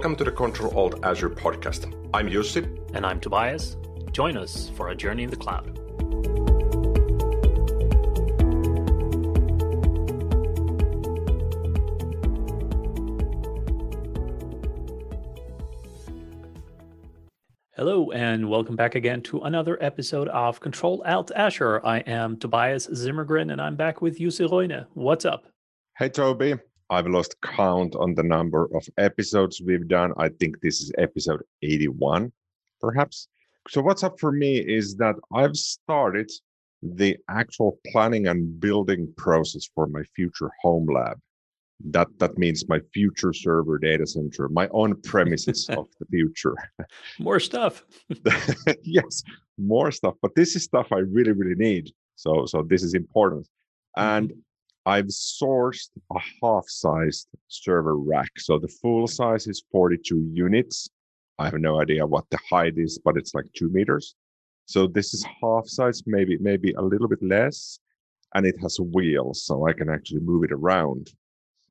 Welcome to the Control Alt Azure podcast. I'm Jussi. And I'm Tobias. Join us for a journey in the cloud. Hello, and welcome back again to another episode of Control Alt Azure. I am Tobias Zimmergren, and I'm back with Jussi Roine. What's up? Hey, Toby. I've lost count on the number of episodes we've done. I think this is episode 81, perhaps. So, what's up for me is that I've started the actual planning and building process for my future home lab. That that means my future server data center, my own premises of the future. More stuff. yes, more stuff. But this is stuff I really, really need. So so this is important. And mm-hmm. I've sourced a half-sized server rack. So the full size is 42 units. I have no idea what the height is, but it's like two meters. So this is half size, maybe maybe a little bit less, and it has wheels, so I can actually move it around.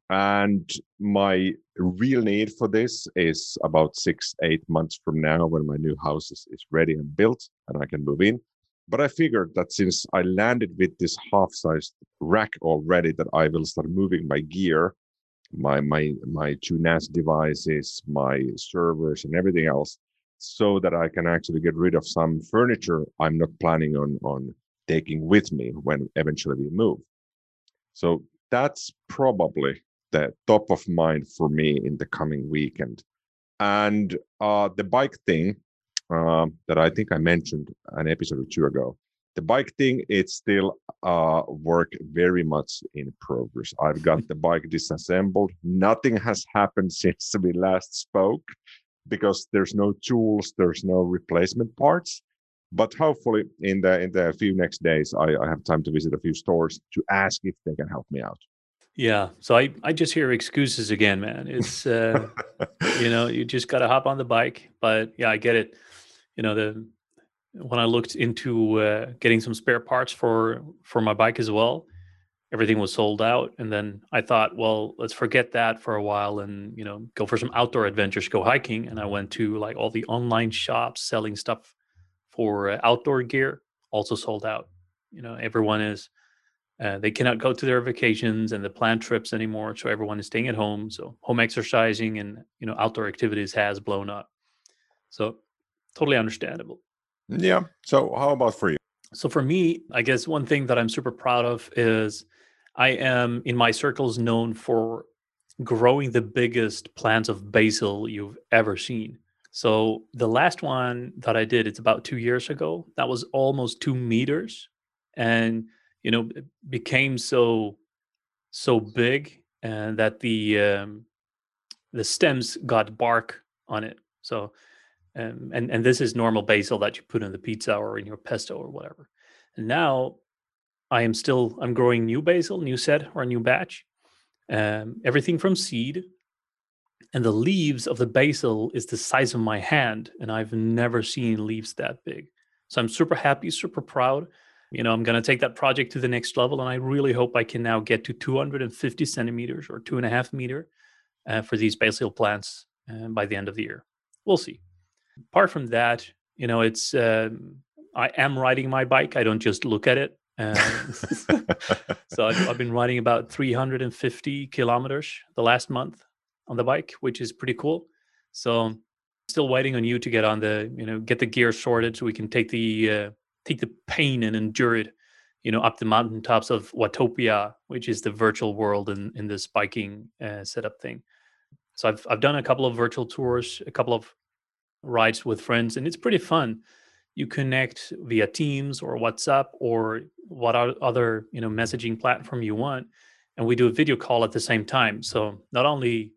And my real need for this is about six, eight months from now when my new house is, is ready and built and I can move in. But I figured that since I landed with this half-sized rack already, that I will start moving my gear, my my my two NAS devices, my servers, and everything else, so that I can actually get rid of some furniture I'm not planning on on taking with me when eventually we move. So that's probably the top of mind for me in the coming weekend. And uh, the bike thing, um, that I think I mentioned an episode or two ago. The bike thing, it's still uh, work very much in progress. I've got the bike disassembled. Nothing has happened since we last spoke because there's no tools, there's no replacement parts. But hopefully, in the in the few next days, I, I have time to visit a few stores to ask if they can help me out. Yeah. So I, I just hear excuses again, man. It's, uh, you know, you just got to hop on the bike. But yeah, I get it you know the when I looked into uh, getting some spare parts for for my bike as well, everything was sold out. And then I thought, well, let's forget that for a while and you know go for some outdoor adventures, go hiking. And I went to like all the online shops selling stuff for uh, outdoor gear, also sold out. You know, everyone is uh, they cannot go to their vacations and the planned trips anymore, so everyone is staying at home. So home exercising and you know outdoor activities has blown up. So totally understandable. Yeah. So, how about for you? So, for me, I guess one thing that I'm super proud of is I am in my circles known for growing the biggest plants of basil you've ever seen. So, the last one that I did, it's about two years ago, that was almost two meters. And, you know, became so, so big and that the, um, the stems got bark on it. So um, and and this is normal basil that you put in the pizza or in your pesto or whatever. And now I am still I'm growing new basil, new set or a new batch, um, everything from seed. And the leaves of the basil is the size of my hand, and I've never seen leaves that big. So I'm super happy, super proud. You know, I'm going to take that project to the next level, and I really hope I can now get to 250 centimeters or two and a half meter uh, for these basil plants uh, by the end of the year. We'll see apart from that, you know, it's uh, I am riding my bike. I don't just look at it. Uh, so I've, I've, been riding about 350 kilometers the last month on the bike, which is pretty cool. So still waiting on you to get on the, you know, get the gear sorted so we can take the uh, take the pain and endure it, you know, up the mountaintops of Watopia, which is the virtual world in in this biking uh, setup thing. So I've I've done a couple of virtual tours, a couple of rides with friends, and it's pretty fun. You connect via Teams or WhatsApp or what other you know messaging platform you want, and we do a video call at the same time. So not only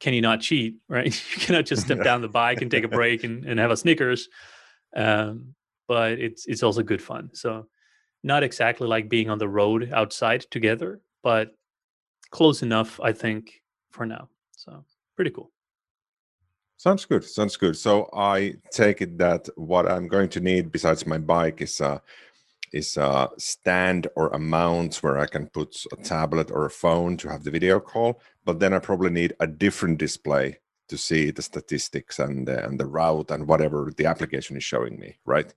can you not cheat, right? You cannot just step down the bike and take a break and, and have a Snickers, um, but it's it's also good fun. So not exactly like being on the road outside together, but close enough, I think, for now. So pretty cool. Sounds good. Sounds good. So I take it that what I'm going to need besides my bike is a is a stand or a mount where I can put a tablet or a phone to have the video call. But then I probably need a different display to see the statistics and the, and the route and whatever the application is showing me, right?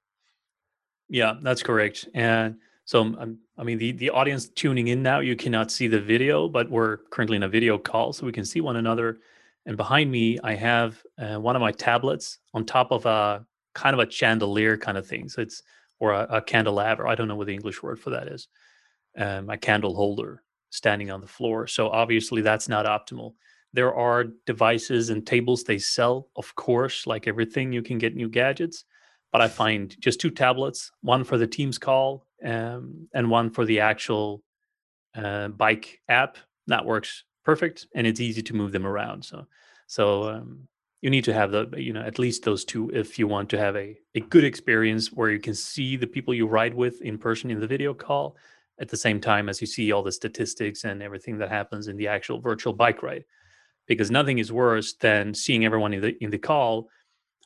Yeah, that's correct. And so, um, I mean, the, the audience tuning in now, you cannot see the video, but we're currently in a video call, so we can see one another. And behind me, I have uh, one of my tablets on top of a kind of a chandelier kind of thing. So it's or a, a candelabra. I don't know what the English word for that is. Um, a candle holder standing on the floor. So obviously that's not optimal. There are devices and tables they sell, of course, like everything. You can get new gadgets, but I find just two tablets, one for the Teams call um, and one for the actual uh, bike app. That works perfect, and it's easy to move them around. So, so um, you need to have the you know at least those two if you want to have a, a good experience where you can see the people you ride with in person in the video call at the same time as you see all the statistics and everything that happens in the actual virtual bike ride because nothing is worse than seeing everyone in the in the call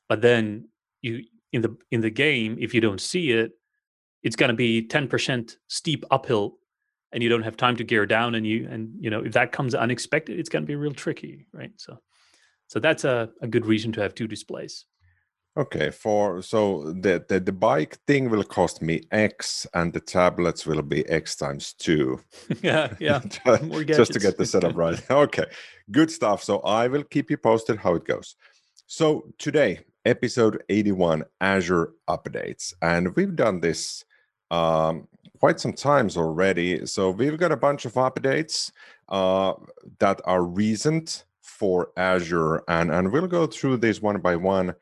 but then you in the in the game if you don't see it it's going to be 10% steep uphill and you don't have time to gear down and you and you know if that comes unexpected it's going to be real tricky right so so that's a, a good reason to have two displays Okay, for so the, the the bike thing will cost me X, and the tablets will be X times two. yeah, yeah. just to get the setup right. okay, good stuff. So I will keep you posted how it goes. So today, episode eighty-one, Azure updates, and we've done this um, quite some times already. So we've got a bunch of updates uh, that are recent for Azure, and and we'll go through this one by one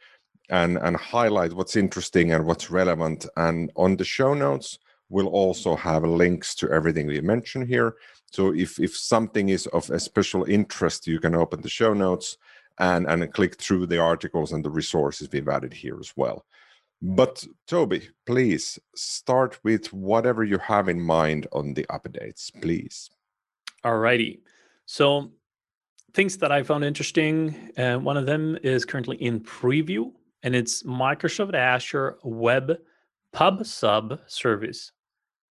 and and highlight what's interesting and what's relevant. And on the show notes, we'll also have links to everything we mentioned here. So if if something is of a special interest, you can open the show notes and and click through the articles and the resources we've added here as well. But Toby, please start with whatever you have in mind on the updates, please. Alrighty. So things that I found interesting, uh, one of them is currently in preview and it's Microsoft Azure Web Pub Sub service.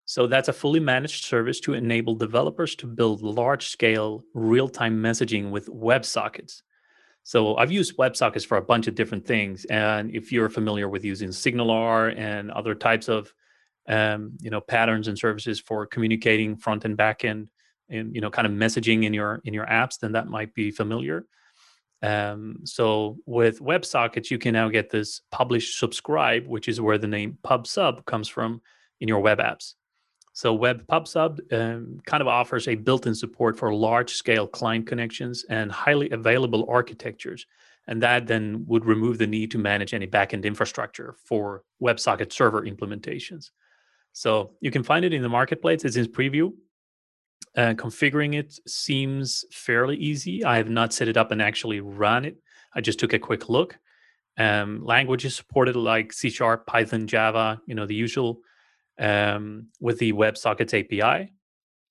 So that's a fully managed service to enable developers to build large scale real time messaging with WebSockets. So I've used WebSockets for a bunch of different things. And if you're familiar with using SignalR and other types of um, you know patterns and services for communicating front and back end and you know kind of messaging in your in your apps, then that might be familiar. Um, so with WebSockets, you can now get this publish subscribe, which is where the name PubSub comes from in your web apps. So Web PubSub um, kind of offers a built-in support for large-scale client connections and highly available architectures, and that then would remove the need to manage any backend infrastructure for WebSocket server implementations. So you can find it in the marketplace. It's in preview. Uh, configuring it seems fairly easy. I have not set it up and actually run it. I just took a quick look. Um, languages supported like C Sharp, Python, Java, you know, the usual um, with the WebSockets API.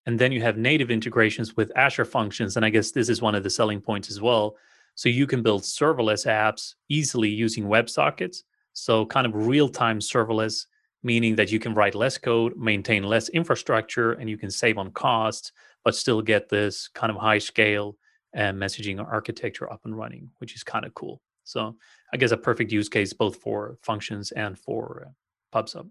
And then you have native integrations with Azure functions. And I guess this is one of the selling points as well. So you can build serverless apps easily using WebSockets. So kind of real time serverless meaning that you can write less code, maintain less infrastructure, and you can save on costs, but still get this kind of high scale and messaging architecture up and running, which is kind of cool. So I guess a perfect use case both for functions and for uh, PubSub.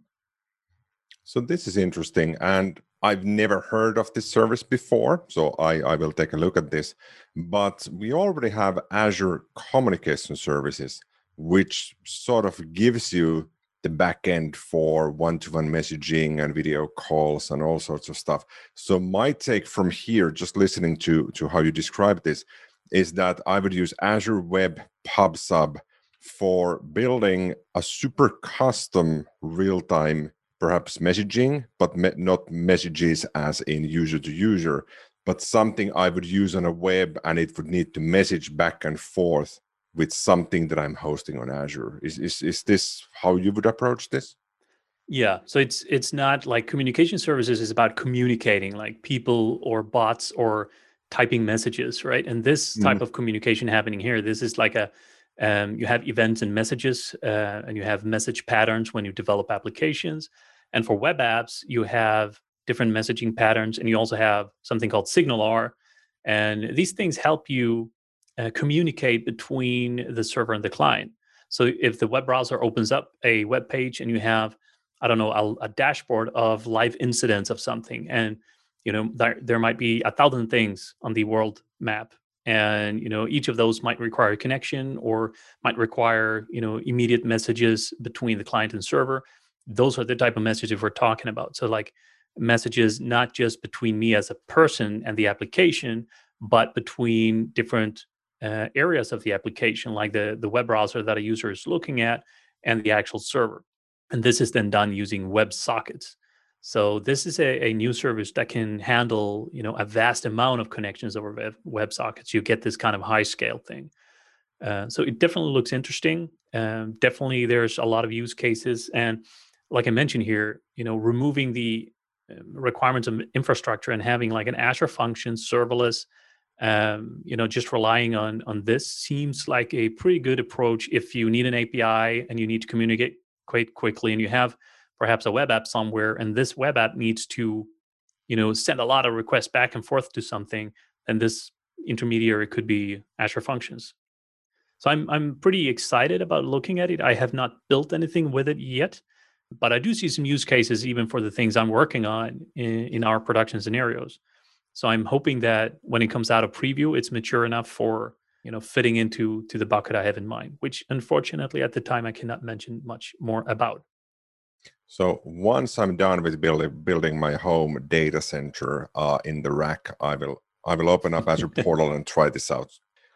So this is interesting, and I've never heard of this service before, so I, I will take a look at this. But we already have Azure Communication Services, which sort of gives you the backend for one-to-one messaging and video calls and all sorts of stuff. So my take from here, just listening to to how you describe this, is that I would use Azure Web PubSub for building a super custom real-time perhaps messaging, but me- not messages as in user to user, but something I would use on a web and it would need to message back and forth with something that I'm hosting on Azure. Is is is this how you would approach this? Yeah, so it's it's not like communication services is about communicating like people or bots or typing messages, right? And this type mm. of communication happening here, this is like a um, you have events and messages, uh, and you have message patterns when you develop applications. And for web apps, you have different messaging patterns, and you also have something called SignalR. And these things help you uh, communicate between the server and the client. So if the web browser opens up a web page and you have, I don't know, a, a dashboard of live incidents of something, and you know there, there might be a thousand things on the world map and you know each of those might require a connection or might require you know immediate messages between the client and server those are the type of messages we're talking about so like messages not just between me as a person and the application but between different uh, areas of the application like the the web browser that a user is looking at and the actual server and this is then done using web sockets so this is a, a new service that can handle, you know, a vast amount of connections over web, WebSockets. You get this kind of high scale thing. Uh, so it definitely looks interesting. Um, definitely, there's a lot of use cases, and like I mentioned here, you know, removing the um, requirements of infrastructure and having like an Azure function serverless, um, you know, just relying on on this seems like a pretty good approach if you need an API and you need to communicate quite quickly, and you have perhaps a web app somewhere and this web app needs to you know send a lot of requests back and forth to something then this intermediary could be azure functions. So i'm i'm pretty excited about looking at it. I have not built anything with it yet but i do see some use cases even for the things i'm working on in, in our production scenarios so i'm hoping that when it comes out of preview it's mature enough for you know fitting into to the bucket i have in mind which unfortunately at the time i cannot mention much more about so once I'm done with building building my home data center uh, in the rack, I will I will open up Azure Portal and try this out.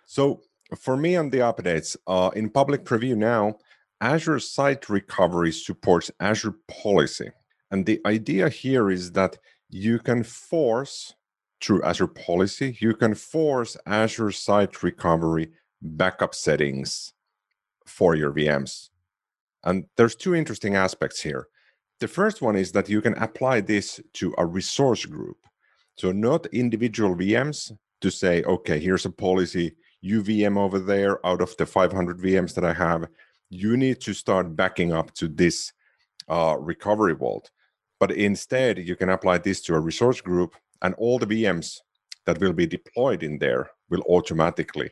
So for me on the updates uh, in public preview now, Azure Site Recovery supports Azure Policy, and the idea here is that you can force through Azure Policy, you can force Azure Site Recovery backup settings for your VMs. And there's two interesting aspects here. The first one is that you can apply this to a resource group. So not individual VMs to say, okay, here's a policy, you VM over there out of the 500 VMs that I have, you need to start backing up to this uh, recovery vault. But instead, you can apply this to a resource group, and all the VMs that will be deployed in there will automatically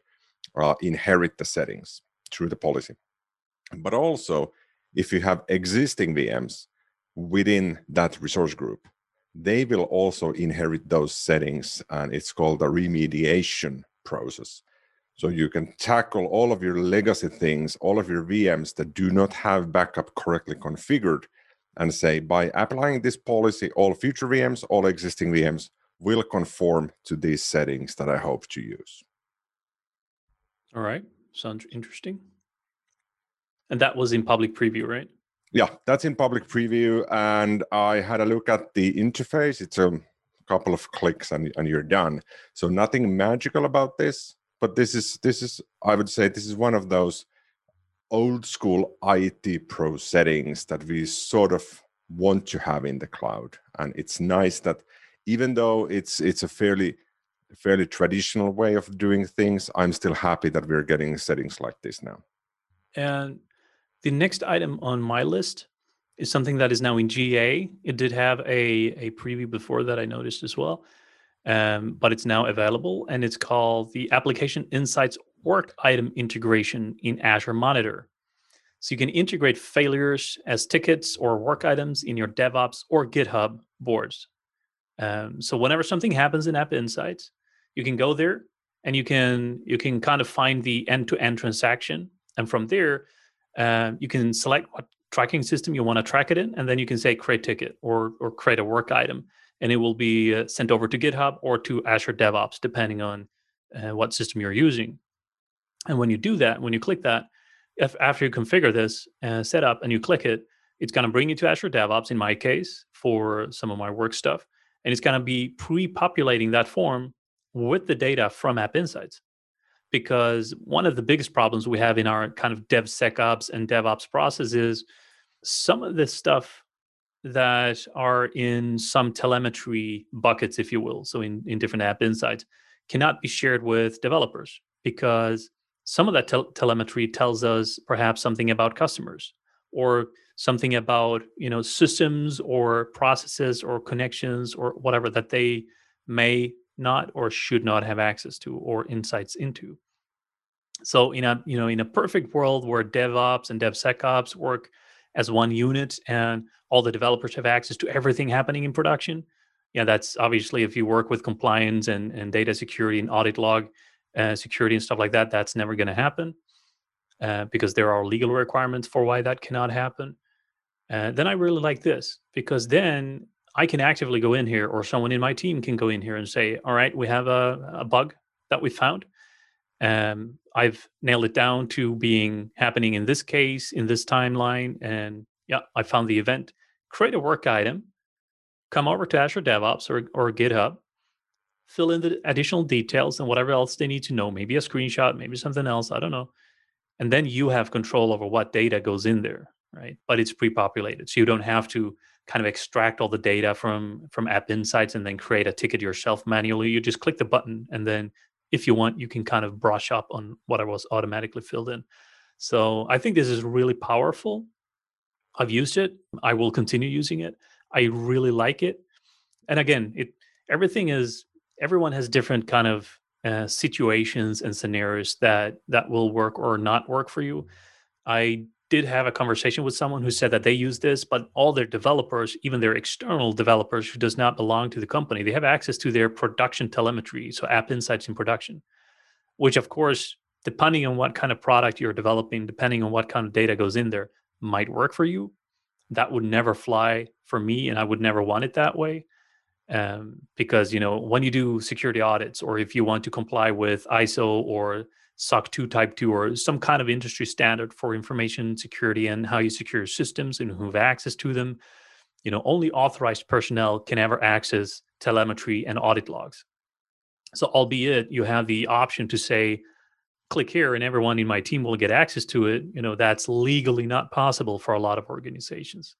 uh, inherit the settings through the policy. But also, if you have existing VMs, within that resource group, they will also inherit those settings, and it's called a remediation process. So you can tackle all of your legacy things, all of your VMs that do not have backup correctly configured, and say by applying this policy, all future VMs, all existing VMs will conform to these settings that I hope to use. All right, sounds interesting. And that was in public preview, right? yeah, that's in public preview, and I had a look at the interface. It's a couple of clicks and, and you're done. So nothing magical about this, but this is this is I would say this is one of those old school IT pro settings that we sort of want to have in the cloud. And it's nice that even though it's it's a fairly fairly traditional way of doing things, I'm still happy that we're getting settings like this now. And the next item on my list is something that is now in GA. It did have a, a preview before that I noticed as well, um, but it's now available and it's called the Application Insights Work Item Integration in Azure Monitor. So you can integrate failures as tickets or work items in your DevOps or GitHub boards. Um, so whenever something happens in App Insights, you can go there and you can you can kind of find the end-to-end transaction, and from there um, you can select what tracking system you want to track it in, and then you can say create ticket or or create a work item, and it will be uh, sent over to GitHub or to Azure DevOps, depending on uh, what system you're using. And when you do that, when you click that, if after you configure this uh, setup and you click it, it's going to bring you to Azure DevOps in my case for some of my work stuff, and it's going to be pre-populating that form with the data from App Insights because one of the biggest problems we have in our kind of DevSecOps and DevOps process is some of this stuff that are in some telemetry buckets, if you will, so in, in different app insights, cannot be shared with developers because some of that tel- telemetry tells us perhaps something about customers or something about you know systems or processes or connections or whatever that they may not or should not have access to or insights into. So in a you know in a perfect world where DevOps and DevSecOps work as one unit and all the developers have access to everything happening in production, yeah, that's obviously if you work with compliance and, and data security and audit log uh, security and stuff like that, that's never going to happen uh, because there are legal requirements for why that cannot happen. Uh, then I really like this because then I can actively go in here, or someone in my team can go in here and say, "All right, we have a, a bug that we found. Um, I've nailed it down to being happening in this case, in this timeline, and yeah, I found the event. Create a work item, come over to Azure DevOps or, or GitHub, fill in the additional details and whatever else they need to know, maybe a screenshot, maybe something else, I don't know. And then you have control over what data goes in there, right? But it's pre-populated. So you don't have to kind of extract all the data from from app insights and then create a ticket yourself manually. You just click the button and then if you want, you can kind of brush up on what I was automatically filled in. So I think this is really powerful. I've used it. I will continue using it. I really like it. And again, it everything is everyone has different kind of uh, situations and scenarios that that will work or not work for you. I did have a conversation with someone who said that they use this, but all their developers, even their external developers who does not belong to the company, they have access to their production telemetry, so app insights in production, which of course, depending on what kind of product you're developing, depending on what kind of data goes in there, might work for you. That would never fly for me, and I would never want it that way. Um, because you know when you do security audits or if you want to comply with iso or SOC 2 Type 2 or some kind of industry standard for information security and how you secure systems and who have access to them. You know, only authorized personnel can ever access telemetry and audit logs. So, albeit you have the option to say, click here and everyone in my team will get access to it, you know, that's legally not possible for a lot of organizations,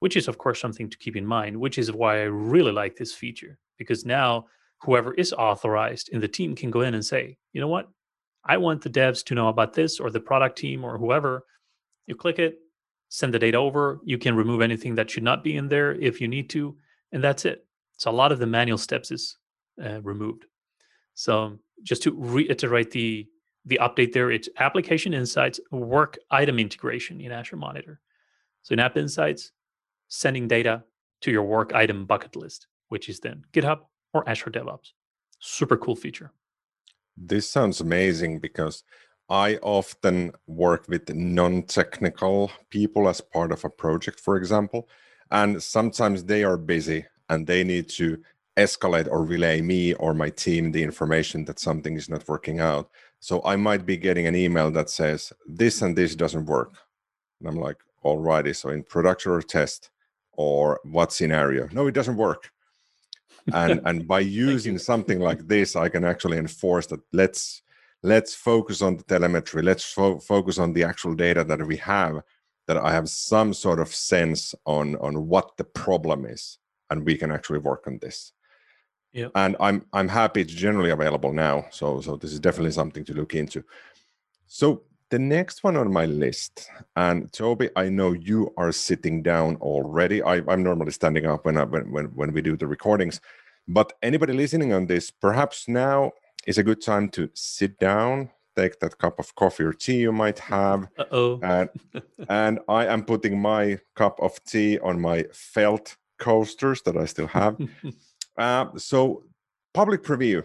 which is, of course, something to keep in mind, which is why I really like this feature because now whoever is authorized in the team can go in and say, you know what, I want the devs to know about this or the product team or whoever. You click it, send the data over. You can remove anything that should not be in there if you need to, and that's it. So a lot of the manual steps is uh, removed. So just to reiterate the the update there, it's application insights, work item integration in Azure Monitor. So in App Insights, sending data to your work item bucket list, which is then GitHub or Azure DevOps. Super cool feature. This sounds amazing because I often work with non technical people as part of a project, for example. And sometimes they are busy and they need to escalate or relay me or my team the information that something is not working out. So I might be getting an email that says, this and this doesn't work. And I'm like, alrighty. So in production or test or what scenario? No, it doesn't work and and by using something like this i can actually enforce that let's let's focus on the telemetry. Let's fo- focus on the actual data that we have that i have some sort of sense on on what the problem is and we can actually work on this. Yeah and i'm i'm happy it's generally available now. So so this is definitely something to look into. So the next one on my list, and Toby, I know you are sitting down already. I, am normally standing up when, I, when when when we do the recordings, but anybody listening on this, perhaps now is a good time to sit down, take that cup of coffee or tea you might have. oh And, and I am putting my cup of tea on my felt coasters that I still have. uh, so, public preview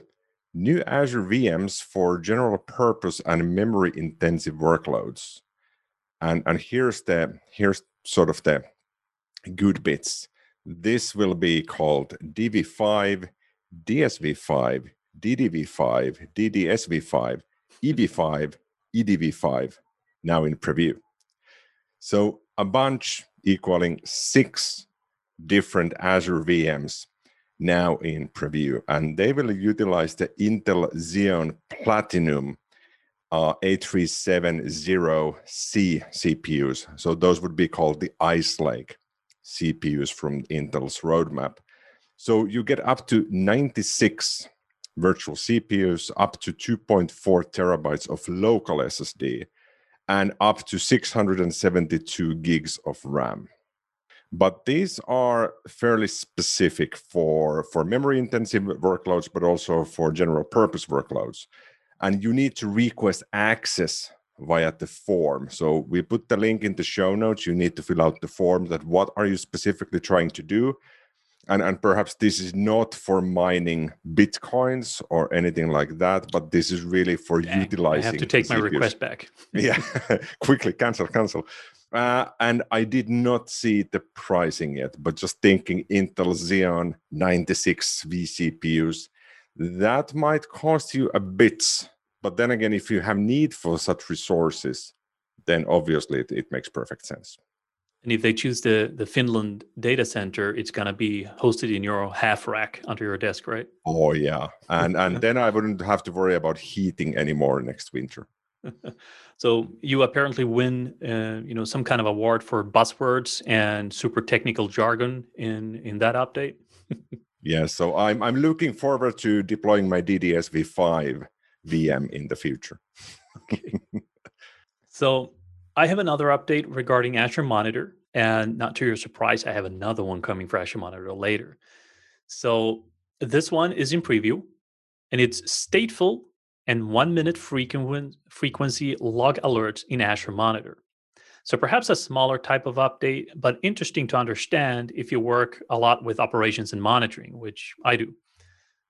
new Azure VMs for general purpose and memory intensive workloads. And, and here's the here's sort of the good bits. This will be called DV5, DSV5, DDV5, DDSV5, EV5, EDV5, now in preview. So a bunch equaling six different Azure VMs now in preview, and they will utilize the Intel Xeon Platinum uh, 8370C CPUs. So those would be called the Ice Lake CPUs from Intel's roadmap. So you get up to 96 virtual CPUs, up to 2.4 terabytes of local SSD, and up to 672 gigs of RAM but these are fairly specific for for memory intensive workloads but also for general purpose workloads and you need to request access via the form. So we put the link in the show notes. You need to fill out the form that what are you specifically trying to do? And, and perhaps this is not for mining bitcoins or anything like that, but this is really for Dang, utilizing. I have to take my CPUs. request back. yeah, quickly cancel, cancel. Uh, and I did not see the pricing yet, but just thinking Intel Xeon 96 vCPUs, that might cost you a bit. But then again, if you have need for such resources, then obviously it, it makes perfect sense. And if they choose the the Finland data center, it's gonna be hosted in your half rack under your desk, right? Oh yeah, and and then I wouldn't have to worry about heating anymore next winter. so you apparently win, uh, you know, some kind of award for buzzwords and super technical jargon in in that update. yeah, so I'm I'm looking forward to deploying my DDSV5 VM in the future. okay. so I have another update regarding Azure Monitor, and not to your surprise, I have another one coming for Azure Monitor later. So this one is in preview, and it's stateful and one minute frequency log alerts in Azure Monitor. So perhaps a smaller type of update, but interesting to understand if you work a lot with operations and monitoring, which I do.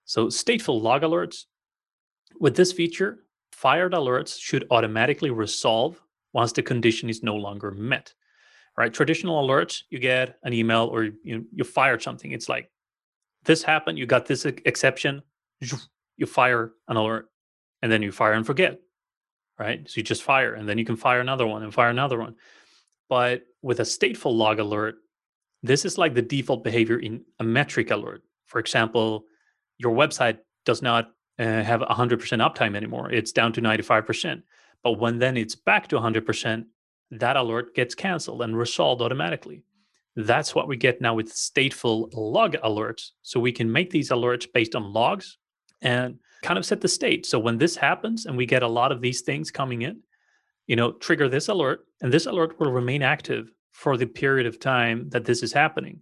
So stateful log alerts. With this feature, fired alerts should automatically resolve once the condition is no longer met. Right? Traditional alerts, you get an email or you you fired something. It's like this happened, you got this exception, you fire an alert and then you fire and forget right so you just fire and then you can fire another one and fire another one but with a stateful log alert this is like the default behavior in a metric alert for example your website does not uh, have 100% uptime anymore it's down to 95% but when then it's back to 100% that alert gets canceled and resolved automatically that's what we get now with stateful log alerts so we can make these alerts based on logs and kind of set the state. So when this happens and we get a lot of these things coming in, you know, trigger this alert, and this alert will remain active for the period of time that this is happening.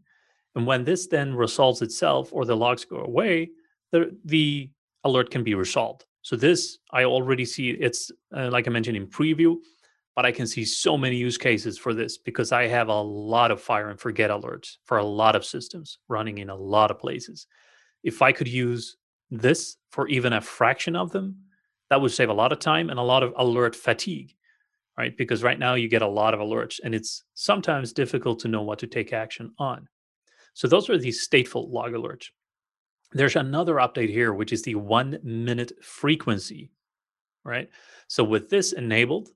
And when this then resolves itself or the logs go away, the the alert can be resolved. So this I already see it's uh, like I mentioned in preview, but I can see so many use cases for this because I have a lot of fire and forget alerts for a lot of systems running in a lot of places. If I could use this for even a fraction of them, that would save a lot of time and a lot of alert fatigue, right? Because right now you get a lot of alerts and it's sometimes difficult to know what to take action on. So those are these stateful log alerts. There's another update here, which is the one minute frequency, right? So with this enabled,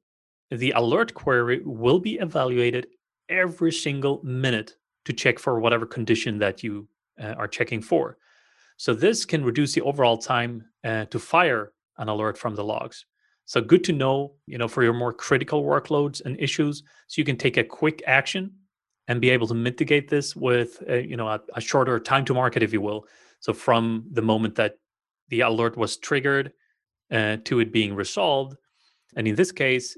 the alert query will be evaluated every single minute to check for whatever condition that you uh, are checking for. So this can reduce the overall time uh, to fire an alert from the logs. So good to know, you know, for your more critical workloads and issues, so you can take a quick action and be able to mitigate this with, uh, you know, a, a shorter time to market, if you will. So from the moment that the alert was triggered uh, to it being resolved, and in this case,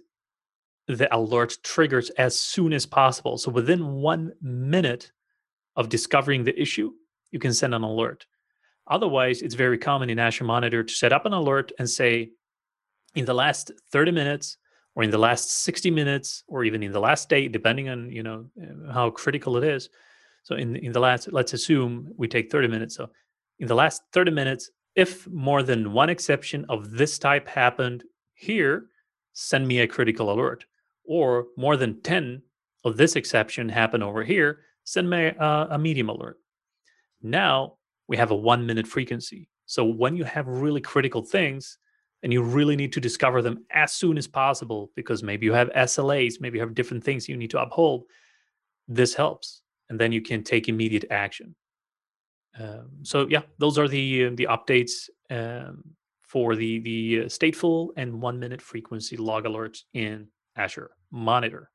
the alert triggers as soon as possible. So within one minute of discovering the issue, you can send an alert. Otherwise, it's very common in Azure Monitor to set up an alert and say, in the last 30 minutes, or in the last 60 minutes, or even in the last day, depending on you know uh, how critical it is. So in in the last, let's assume we take 30 minutes. So in the last 30 minutes, if more than one exception of this type happened here, send me a critical alert. Or more than 10 of this exception happened over here, send me a, a medium alert. Now we have a one minute frequency. So when you have really critical things and you really need to discover them as soon as possible, because maybe you have SLAs, maybe you have different things you need to uphold, this helps. And then you can take immediate action. Um, so yeah, those are the uh, the updates um, for the the uh, stateful and one minute frequency log alerts in Azure Monitor.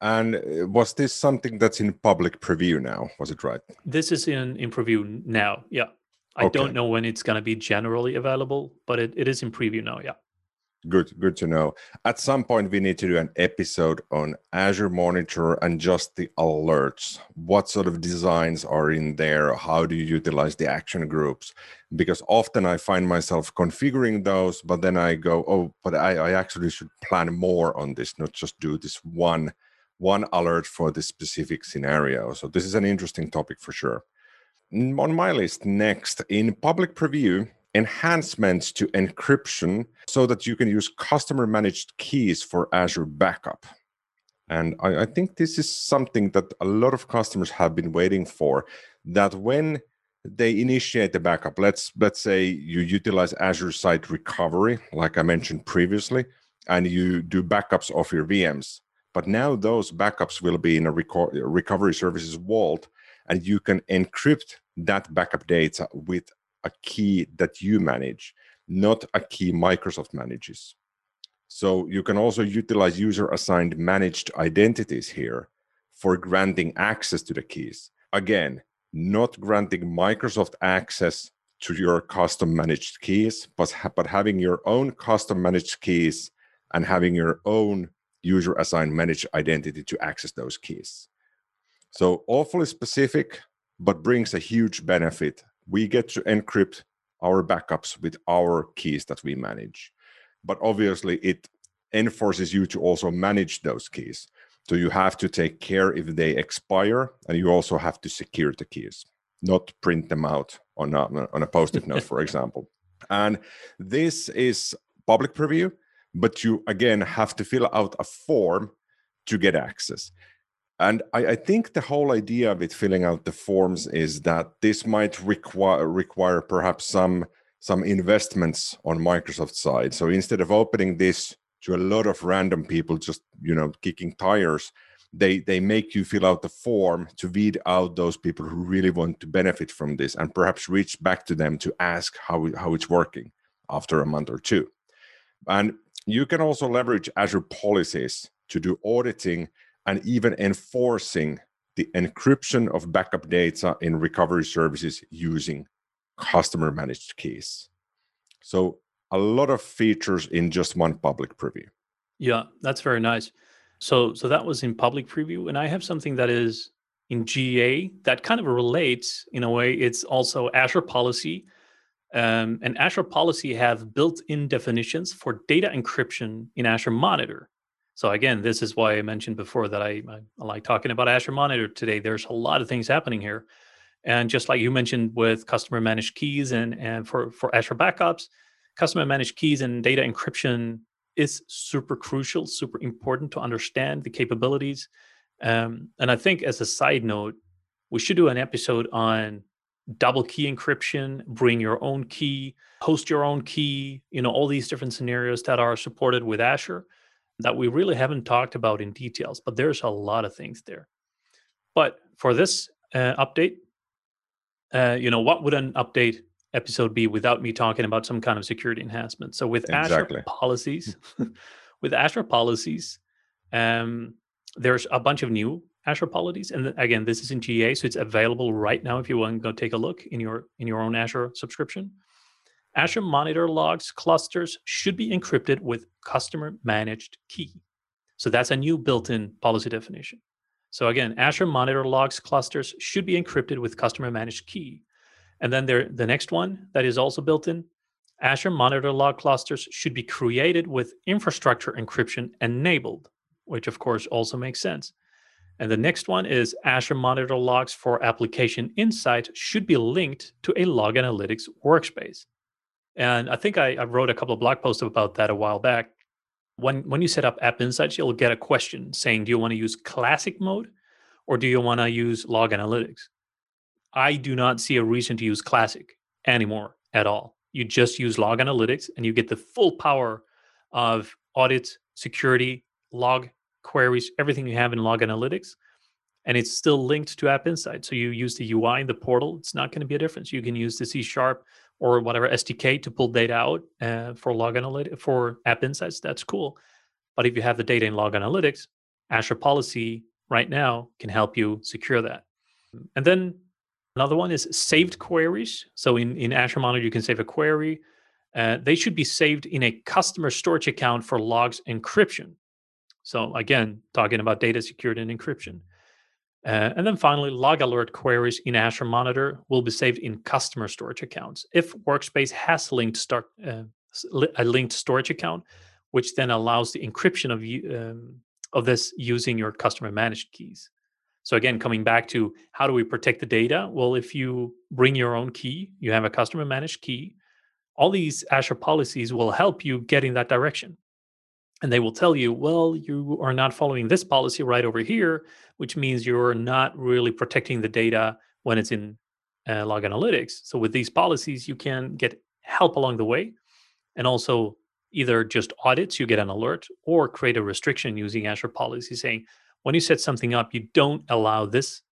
And uh, was this something that's in public preview now? Was it right? This is in, in preview now. Yeah. I okay. don't know when it's going to be generally available, but it, it is in preview now. Yeah. Good, good to know. At some point, we need to do an episode on Azure Monitor and just the alerts. What sort of designs are in there? How do you utilize the action groups? Because often I find myself configuring those, but then I go, oh, but I, I actually should plan more on this, not just do this one one alert for this specific scenario. So this is an interesting topic for sure. On my list next, in public preview, enhancements to encryption so that you can use customer managed keys for Azure backup. And I, I, think this is something that a lot of customers have been waiting for. That when they initiate the backup, let's let's say you utilize Azure Site Recovery, like I mentioned previously, and you do backups of your VMs. But now those backups will be in a reco- recovery services vault, and you can encrypt that backup data with a key that you manage, not a key Microsoft manages. So you can also utilize user assigned managed identities here for granting access to the keys. Again, not granting Microsoft access to your custom managed keys, but, but having your own custom managed keys and having your own user assigned managed identity to access those keys. So awfully specific, but brings a huge benefit we get to encrypt our backups with our keys that we manage. But obviously, it enforces you to also manage those keys. So you have to take care if they expire, and you also have to secure the keys, not print them out on a, on a post-it note, for example. And this is public preview, but you again have to fill out a form to get access. And I, I, think the whole idea it filling out the forms is that this might require require perhaps some some investments on Microsoft side. So instead of opening this to a lot of random people just you know kicking tires, they they make you fill out the form to weed out those people who really want to benefit from this and perhaps reach back to them to ask how how it's working after a month or two. And you can also leverage Azure policies to do auditing and even enforcing the encryption of backup data in recovery services using customer managed keys. So, a lot of features in just one public preview. Yeah, that's very nice. So, so that was in public preview, and I have something that is in GA that kind of relates in a way. It's also Azure Policy, um, and Azure Policy have built-in definitions for data encryption in Azure Monitor. So again, this is why I mentioned before that I, I, I like talking about Azure Monitor today. There's a lot of things happening here. And just like you mentioned with customer managed keys and, and for, for Azure backups, customer managed keys and data encryption is super crucial, super important to understand the capabilities. Um, and I think as a side note, we should do an episode on double key encryption, bring your own key, host your own key, you know, all these different scenarios that are supported with Azure that we really haven't talked about in details, but there's a lot of things there. But for this uh, update, uh, you know, what would an update episode be without me talking about some kind of security enhancement? So with exactly. Azure policies, with Azure policies, um, there's a bunch of new Azure policies, and again, this is in GA, so it's available right now if you want to go take a look in your in your own Azure subscription. Azure Monitor Logs clusters should be encrypted with customer managed key. So that's a new built-in policy definition. So again, Azure Monitor Logs clusters should be encrypted with customer managed key. And then there, the next one that is also built in, Azure Monitor Log clusters should be created with infrastructure encryption enabled, which of course also makes sense. And the next one is Azure Monitor Logs for Application Insight should be linked to a log analytics workspace. And I think I, I, wrote a couple of blog posts about that a while back. When when you set up App Insights, you'll get a question saying, "Do you want to use Classic mode, or do you want to use Log Analytics?" I do not see a reason to use Classic anymore at all. You just use Log Analytics, and you get the full power of audits, security, log queries, everything you have in Log Analytics and it's still linked to App Insight. So you use the UI in the portal, it's not going to be a difference. You can use the C Sharp or whatever SDK to pull data out uh, for log analytics for App Insights. That's cool. But if you have the data in Log Analytics, Azure Policy right now can help you secure that. And then another one is saved queries. So in, in Azure Monitor, you can save a query. uh, they should be saved in a customer storage account for logs encryption. So again, talking about data security and encryption. Uh, and then finally, log alert queries in Azure Monitor will be saved in customer storage accounts. If Workspace has linked start, uh, a linked storage account, which then allows the encryption of um, of this using your customer managed keys. So again, coming back to how do we protect the data? Well, if you bring your own key, you have a customer managed key. All these Azure policies will help you get in that direction and they will tell you, well, you are not following this policy right over here, which means you're not really protecting the data when it's in uh, log analytics. So with these policies, you can get help along the way, and also either just audits, you get an alert, or create a restriction using Azure policy saying when you set something up, you don't allow this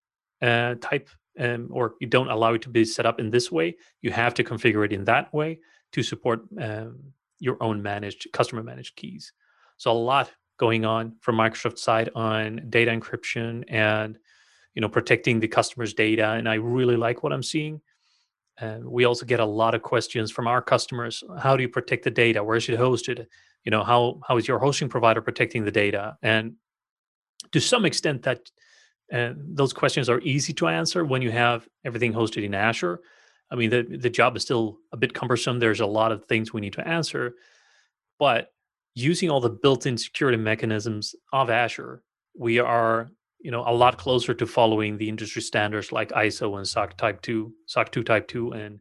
uh, type, um, or you don't allow it to be set up in this way. You have to configure it in that way to support um, your own managed customer managed keys. So a lot going on from Microsoft side on data encryption and you know protecting the customer's data, and I really like what I'm seeing. And we also get a lot of questions from our customers. How do you protect the data? Where is it hosted? You know, how how is your hosting provider protecting the data? And to some extent, that uh, those questions are easy to answer when you have everything hosted in Azure. I mean, the the job is still a bit cumbersome. There's a lot of things we need to answer, but using all the built-in security mechanisms of Azure, we are you know a lot closer to following the industry standards like ISO and SOC Type Two, SOC Two Type Two, and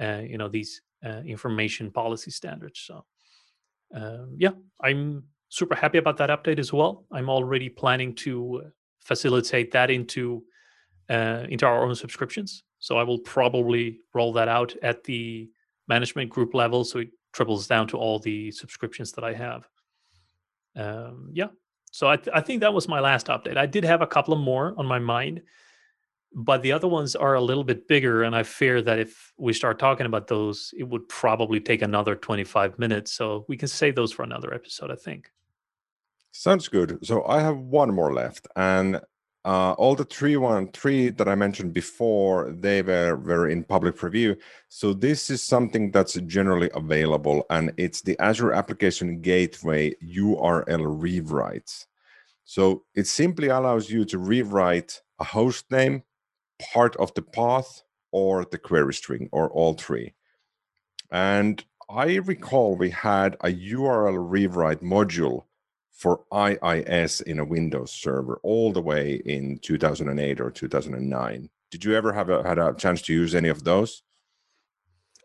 uh, you know these uh, information policy standards. So um, yeah, I'm super happy about that update as well. I'm already planning to facilitate that into uh, into our own subscriptions. So I will probably roll that out at the management group level, so it triples down to all the subscriptions that I have. Um, yeah, so I, th- I think that was my last update. I did have a couple of more on my mind, but the other ones are a little bit bigger, and I fear that if we start talking about those, it would probably take another 25 minutes. So we can save those for another episode, I think. Sounds good. So I have one more left, and uh, all the three one three that I mentioned before, they were, were in public preview. So this is something that's generally available, and it's the Azure Application Gateway URL rewrites. So it simply allows you to rewrite a host name, part of the path, or the query string, or all three. And I recall we had a URL rewrite module for IIS in a Windows server all the way in 2008 or 2009. Did you ever have a, had a chance to use any of those?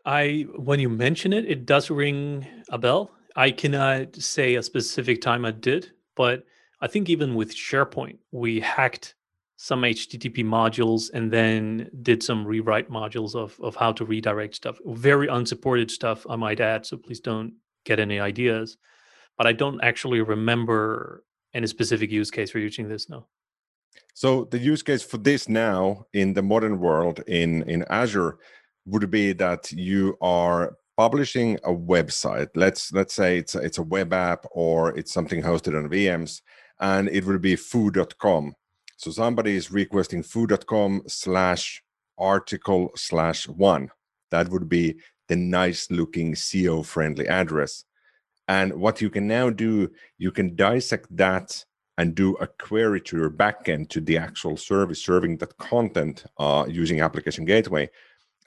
I when you mention it, it does ring a bell. I cannot say a specific time I did, but I think even with SharePoint, we hacked some HTTP modules and then did some rewrite modules of of how to redirect stuff. Very unsupported stuff, I might add. So please don't get any ideas but I don't actually remember any specific use case for using this now. So the use case for this now in the modern world in in Azure would be that you are publishing a website. Let's let's say it's a, it's a web app or it's something hosted on VMs, and it would be foo.com. So somebody is requesting foo.com slash article slash one. That would be the nice looking SEO friendly address. And what you can now do, you can dissect that and do a query to your backend to the actual service serving that content uh, using application gateway.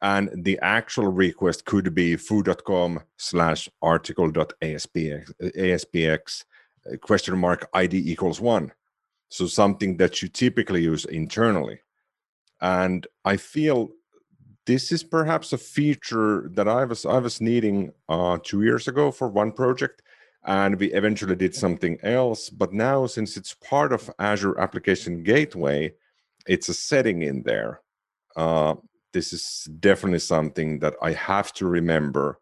And the actual request could be foo.com slash article.aspx ASPX uh, question mark ID equals one. So something that you typically use internally. And I feel this is perhaps a feature that I was I was needing uh, two years ago for one project, and we eventually did something else. But now, since it's part of Azure Application Gateway, it's a setting in there. Uh, this is definitely something that I have to remember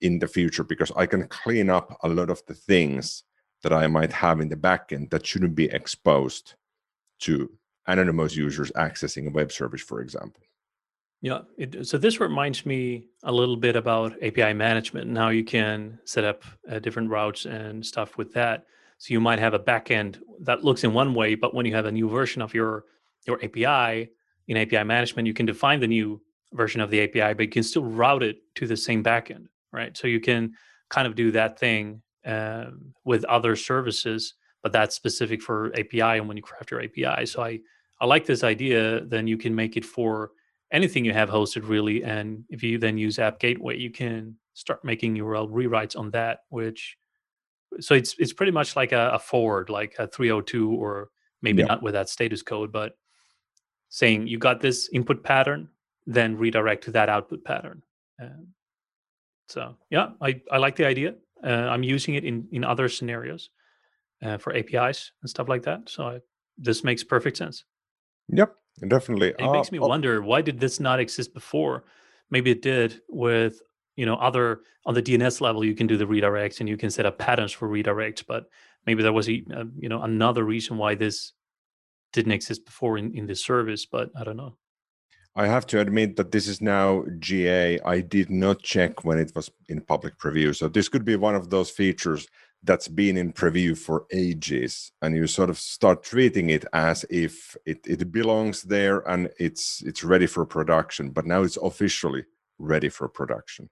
in the future because I can clean up a lot of the things that I might have in the backend that shouldn't be exposed to anonymous users accessing a web service, for example. Yeah. It, so this reminds me a little bit about API management and how you can set up uh, different routes and stuff with that. So you might have a backend that looks in one way, but when you have a new version of your your API in API management, you can define the new version of the API, but you can still route it to the same backend, right? So you can kind of do that thing um, with other services, but that's specific for API and when you craft your API. So I I like this idea. Then you can make it for anything you have hosted really, and if you then use App Gateway, you can start making URL rewrites on that. Which so it's it's pretty much like a, a forward, like a 302, or maybe yeah. not with that status code, but saying you got this input pattern, then redirect to that output pattern. Um, so yeah, I, I like the idea. Uh, I'm using it in in other scenarios uh, for APIs and stuff like that. So I, this makes perfect sense. Yep, definitely. it uh, makes me uh, wonder why did this not exist before? Maybe it did with you know other on the DNS level. You can do the redirects and you can set up patterns for redirects, but maybe there was a uh, you know another reason why this didn't exist before in in this service. But I don't know. I have to admit that this is now GA. I did not check when it was in public preview. So this could be one of those features that's been in preview for ages and you sort of start treating it as if it, it belongs there and it's it's ready for production but now it's officially ready for production.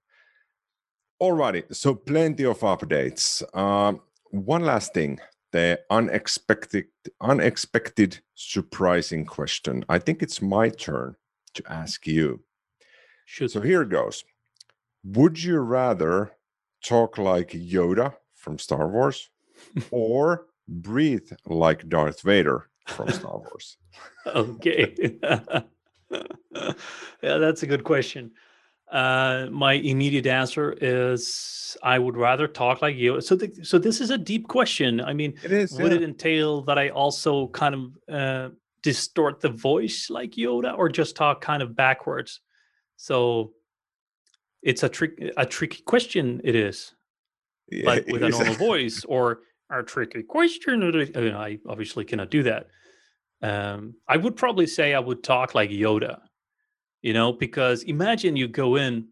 Alrighty so plenty of updates. Um, one last thing the unexpected unexpected surprising question. I think it's my turn to ask you. Should. so here it goes. Would you rather talk like yoda from Star Wars or breathe like Darth Vader from Star Wars? okay. yeah, that's a good question. Uh, my immediate answer is I would rather talk like you. So, the, so this is a deep question. I mean, it is. Would yeah. it entail that I also kind of uh, distort the voice like Yoda, or just talk kind of backwards? So, it's a trick, a tricky question. It is yeah, but with a normal voice or a tricky question. I obviously cannot do that. Um, I would probably say I would talk like Yoda, you know, because imagine you go in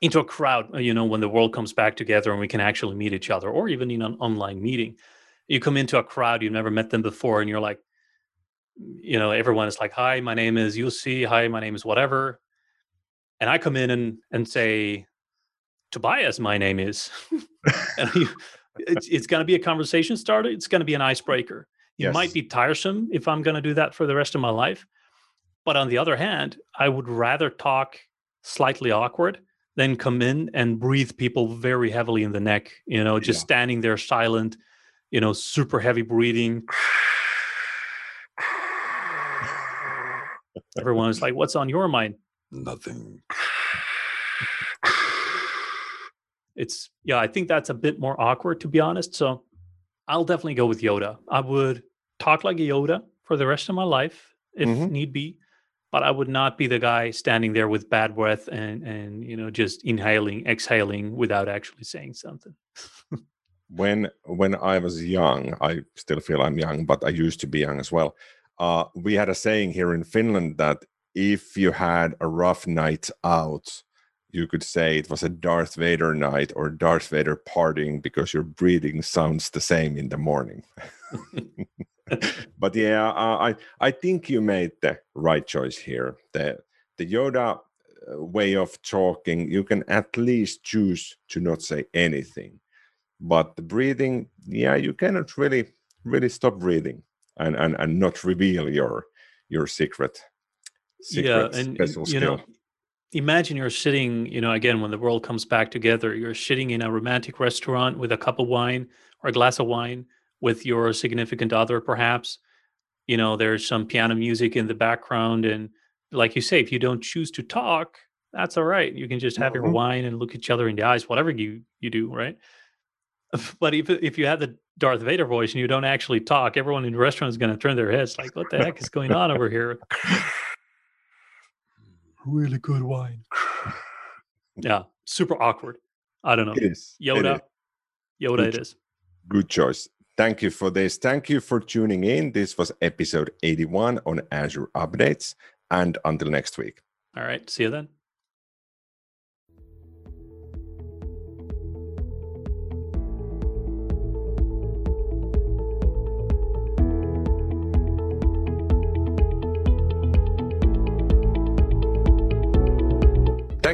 into a crowd, uh, you know, when the world comes back together and we can actually meet each other, or even in an online meeting. You come into a crowd, you've never met them before, and you're like, you know, everyone is like, "Hi, my name is Jussi. Hi, my name is whatever," and I come in and and say, Tobias, my name is. it's, it's going to be a conversation starter. It's going to be an icebreaker. It yes. might be tiresome if I'm going to do that for the rest of my life. But on the other hand, I would rather talk slightly awkward than come in and breathe people very heavily in the neck, you know, just yeah. standing there silent, you know, super heavy breathing. Everyone Everyone's like, what's on your mind? Nothing it's yeah, I think that's a bit more awkward to be honest. So I'll definitely go with Yoda. I would talk like a Yoda for the rest of my life if mm-hmm. need be, but I would not be the guy standing there with bad breath and and you know just inhaling, exhaling without actually saying something. when when I was young, I still feel I'm young, but I used to be young as well. Uh, we had a saying here in Finland that if you had a rough night out, you could say it was a Darth Vader night or Darth Vader partying because your breathing sounds the same in the morning. but yeah, I I think you made the right choice here. The the Yoda uh, way of talking, you can at least choose to not say anything. But the breathing, yeah, you cannot really really stop breathing and and, and not reveal your your secret secret yeah, and, special you skill. Know, imagine you're sitting, you know, again, when the world comes back together, you're sitting in a romantic restaurant with a cup of wine or a glass of wine with your significant other, perhaps. You know, there's some piano music in the background. And like you say, if you don't choose to talk, that's all right. You can just have mm-hmm. your wine and look each other in the eyes, whatever you, you do, right? But if, if you have the Darth Vader voice and you don't actually talk, everyone in the restaurant is going to turn their heads like, what the heck is going on over here? really good wine. yeah, super awkward. I don't know. It is. Yoda. It is. Yoda, good, it is. Good choice. Thank you for this. Thank you for tuning in. This was episode 81 on Azure Updates. And until next week. All right. See you then.